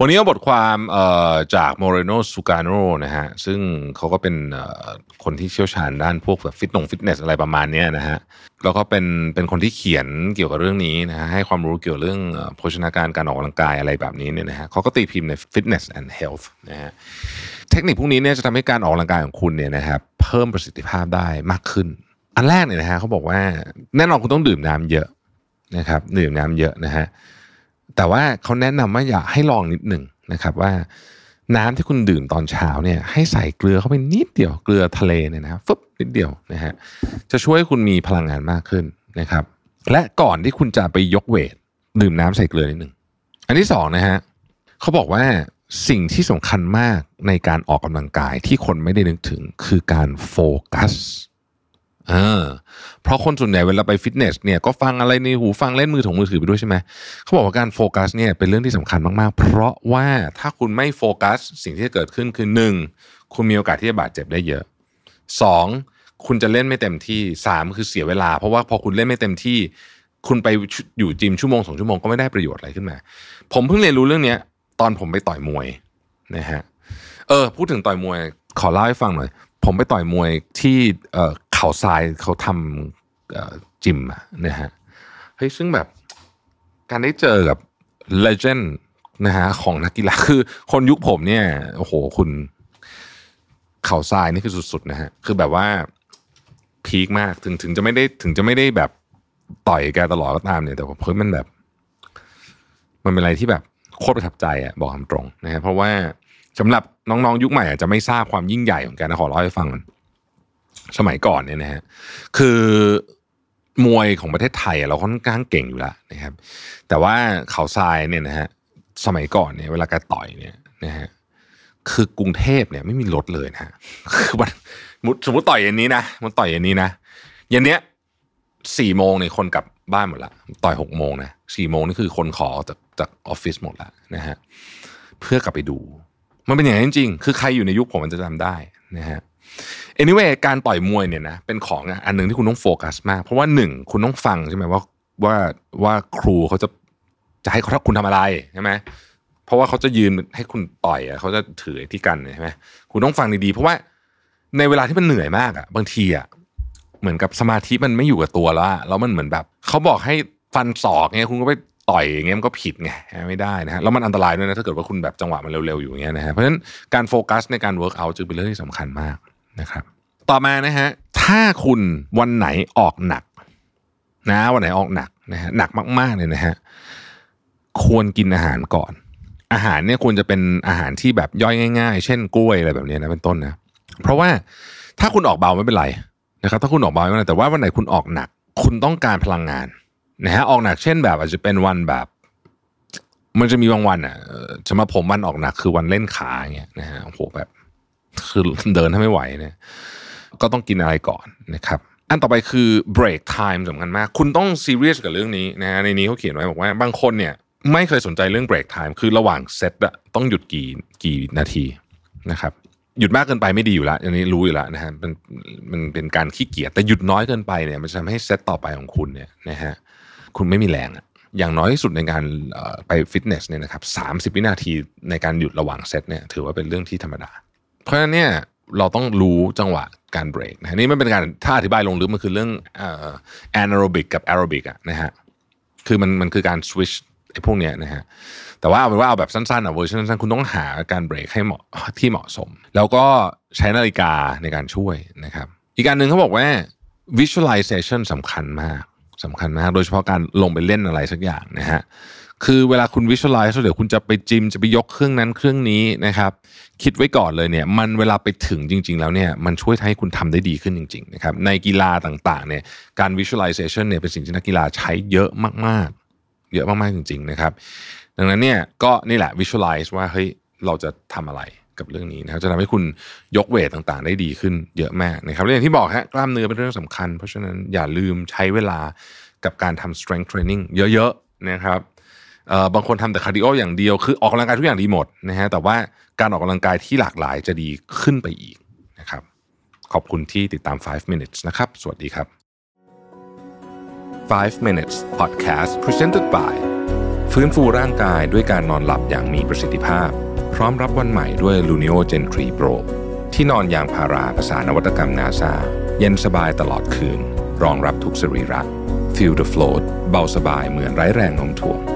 วันนี้เอาบทความจากโมเรโนซูการโนนะฮะซึ่งเขาก็เป็นคนที่เชี่ยวชาญด้านพวกแบบฟิตนงฟิตเนสอะไรประมาณนี้นะฮะแล้วก็เป็นเป็นคนที่เขียนเกี่ยวกับเรื่องนี้นะฮะให้ความรู้เกี่ยวเรื่องโภชนาการการออกกำลังกายอะไรแบบนี้เนี่ยนะฮะเขาก็ตีพิมพ์ใน Fitness and Health นะฮะเทคนิคพวกนี้เนี่ยจะทำให้การออกกำลังกายของคุณเนี่ยนะครับเพิ่มประสิทธิภาพได้มากขึ้น อันแรกเนี่ยนะฮะเขาบอกว่าแน่นอนคุณต้องดื่มน้ำเยอะนะครับดื่มน้ำเยอะนะฮะ แต่ว่าเขาแนะนำว่าอย่าให้ลองนิดหนึ่งนะครับว่าน้ำที่คุณดื่มตอนเช้าเนี่ยให้ใส่เกลือเข้าไปนิดเดียวเกลือทะเลเนี่ยนะครับฟึบนิดเดียวนะฮะจะช่วยให้คุณมีพลังงานมากขึ้นนะครับ และก่อนที่คุณจะไปยกเวทดื่มน้ำใส่เกลือนิดหนึ่งอันที่สองนะฮะเขาบอกว่าสิ่งที่สำคัญมากในการออกกำลังกายที่คนไม่ได้นึกถึงคือการโฟกัส เออเพราะคนส่วนใหญ่เวลาไปฟิตเนสเนี่ยก็ฟังอะไรในหูฟังเล่นมือถงมือถือไปด้วยใช่ไหมเขาบอกว่าการโฟกัสเนี่ยเป็นเรื่องที่สำคัญมากๆ เพราะว่าถ้าคุณไม่โฟกัสสิ่งที่จะเกิดขึ้นคือหนึ่งคุณมีโอกาสที่จะบาดเจ็บได้เยอะสองคุณจะเล่นไม่เต็มที่สามคือเสียเวลา เพราะว่าพอคุณเล่นไม่เต็มที่ คุณไปอยู่จิมชั่วโมงสองชั่วโมงก็ไม่ได้ประโยชน์อะไรขึ้นมา ผมเพิ่งเรียนรู้เรื่องเนี้ย ตอนผมไปต่อยมวยนะฮะเออพูดถึงต่อยมวยขอเล่าให้ฟังหน่อยผมไปต่อยมวยที่เออ เขาทรายเขาทำจิมนะฮะเฮ้ยซึ่งแบบการได้เจอกับเลเจนด์นะฮะของนักกีฬาคือคนยุคผมเนี่ยโอ้โหคุณเขาทรายนี่คือสุดๆนะฮะคือแบบว่าพีคมากถึงถึงจะไม่ได้ถึงจะไม่ได้แบบต่อยแกตลอดก็ตามเนี่ยแต่ว่าเพิ่มมันแบบ มันเป็นอะไรที่แบบโคตรประทับใจอะบอกคำตรงนะฮะเพราะว่าสำหรับน้องๆ ยุคใหม่อาจจะไม่ทราบความยิ่งใหญ่ของแกนะขอเล่าให้ฟังมัน สมัยก่อนเนี่ยนะฮะคือมวยของประเทศไทยเราค่อนข้างเก่งอยู่แล้วนะครับ แต่ว่าเขาทรายเนี่ยนะฮะสมัยก่อนเนี่ยเวลาแกต่อยเนี่ยนะฮะคือกรุงเทพเนี่ยไม่มีรถเลยนะฮะคือมันสมมติต่อยเย็นนี้นะมันต่อยเย็นนี้นะเย็นเนี้ยสี่โมงเนี่ยคนกลับบ้านหมดละต่อยหกโมงนะสี่โมงนี่คือคนขอจากจากออฟฟิศหมดละนะฮะเพื่อกลับไปดู มันเป็นอย่างนั้นจริงๆคือใครอยู่ในยุคผมมันจะจำได้นะฮะ anyway การต่อยมวยเนี่ยนะเป็นของอันหนึ่งที่คุณต้องโฟกัสมาก เพราะว่าหนึ่งคุณต้องฟังใช่ไหมว่าว่าว่าครูเขาจะจะให้คุณทำอะไรใช่ไหมเพราะว่าเขาจะยืนให้คุณต่อยอะเขาจะถือที่กันใช่ไหมคุณต้องฟังดีๆเพราะว่าในเวลาที่มันเหนื่อยมากอะบางทีอะเหมือนกับสมาธิมันไม่อยู่กับตัวแล้วอะแล้วมันเหมือนแบบเขาบอกให้ฟันศอกเงี้ยคุณก็ไปต่อยอย่างเงี้ยมันก็ผิดไงไม่ได้นะฮะแล้วมันอันตรายด้วยนะถ้าเกิดว่าคุณแบบจังหวะมันเร็วๆอยู่อย่างเงี้ยนะฮะเพราะฉะนั้นการโฟกัสในการ workout จึงเป็นเรื่องที่สำคัญมาก นะครับ ต่อมานะฮะถ้าคุณวันไหนออกหนัก นะวันไหนออกหนักนะฮะหนักมาก ๆเลยนะฮะควรกินอาหารก่อน อาหารเนี่ยควรจะเป็นอาหารที่แบบย่อยง่าย ๆ เช่นกล้วยอะไรแบบนี้นะเป็นต้นนะเพราะว่าถ้าคุณออกเบาไม่เป็นไรนะครับ ถ้าคุณออกเบาไม่เป็นไรแต่ว่าวันไหนคุณออกหนัก คุณต้องการพลังงานนะฮะออกหนักเช่นแบบอาจจะเป็นวันแบบ มันจะมีบางวันอะสำหรับผมวันออกหนักคือวันเล่นขาเงี้ยนะฮะโอ้โหแบบ คือเดินถ้าไม่ไหวเนี่ย ก็ต้องกินอะไรก่อนนะครับ อันต่อไปคือ break time สำคัญมาก คุณต้องซีเรียสกับเรื่องนี้นะฮะในนี้เขาเขียนไว้บอกว่าบางคนเนี่ย ไม่เคยสนใจเรื่อง break time คือระหว่างเซตอะต้องหยุดกี่กี่นาทีนะครับหยุดมากเกินไปไม่ดีอยู่แล้วอันนี้รู้อยู่แล้วนะฮะมันมันเป็นการขี้เกียจแต่หยุดน้อยเกินไปเนี่ย มันจะทำให้เซตต่อไปของคุณเนี่ยนะฮะคุณไม่มีแรงอะอย่างน้อยที่สุดในการไปฟิตเนสเนี่ยนะครับสามสิบวินาทีในการหยุดระหว่างเซตเนี่ยถือว่าเป็นเรื่องที่ธรรมดา เพราะฉะนั้นเนี่ยเราต้องรู้จังหวะการเบรกนะนี่ไม่เป็นการถ้าอธิบายลงลึกมันคือเรื่องแอนโรบิกกับแอโรบิกอะนะฮะคือมันมันคือการสวิชไอ้พวกเนี้ยนะฮะแต่ว่าเอาเป็นว่าเอาแบบสั้นๆอะเวอร์ชันสั้นๆคุณต้องหาการเบรกให้เหมาะที่เหมาะสม แล้วก็ใช้นาฬิกาในการช่วยนะครับ อีกการหนึ่งเขาบอกว่า visualization สำคัญมากสำคัญมาก โดยเฉพาะการลงไปเล่นอะไรสักอย่างนะฮะ คือเวลาคุณ visualize เดี๋ยวคุณจะไปจิมจะไปยกเครื่องนั้นเครื่องนี้นะครับ คิดไว้ก่อนเลยเนี่ย มันเวลาไปถึงจริง ๆ แล้วเนี่ยมันช่วยให้คุณทำได้ดีขึ้นจริง ๆ นะครับ ในกีฬาต่างๆเนี่ยการ visualization เนี่ยเป็นสิ่งที่นักกีฬาใช้เยอะมากๆ เยอะมากๆจริง ๆ นะครับ ดังนั้นเนี่ยก็นี่แหละ visualize ว่าเฮ้ยเราจะทำอะไรกับเรื่องนี้นะครับจะทำให้คุณยก weight ต่างๆ ได้ดีขึ้นเยอะมากนะครับและอย่างที่บอกฮะกล้ามเนื้อเป็นเรื่องสำคัญ เพราะฉะนั้นอย่าลืมใช้เวลากับการทำ strength training เยอะๆนะครับ บางคนทำแต่คาร์ดิโออย่างเดียวคือออกกำลังกายทุกอย่างดีหมดนะฮะแต่ว่าการออกกำลังกายที่หลากหลายจะดีขึ้นไปอีกนะครับ ขอบคุณที่ติดตาม 5 minutes นะครับ สวัสดีครับ 5 minutes podcast presented by ฟื้นฟูร่างกายด้วยการนอนหลับอย่างมีประสิทธิภาพ พร้อมรับวันใหม่ด้วย Luno Gen 3 Pro ที่นอนยางพาราภาษานวัตกรรมนาซาเย็นสบายตลอดคืน รองรับทุกสรีระ Feel the float เบาสบายเหมือนไร้แรงโน้มถ่วง